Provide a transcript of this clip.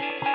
Thank you.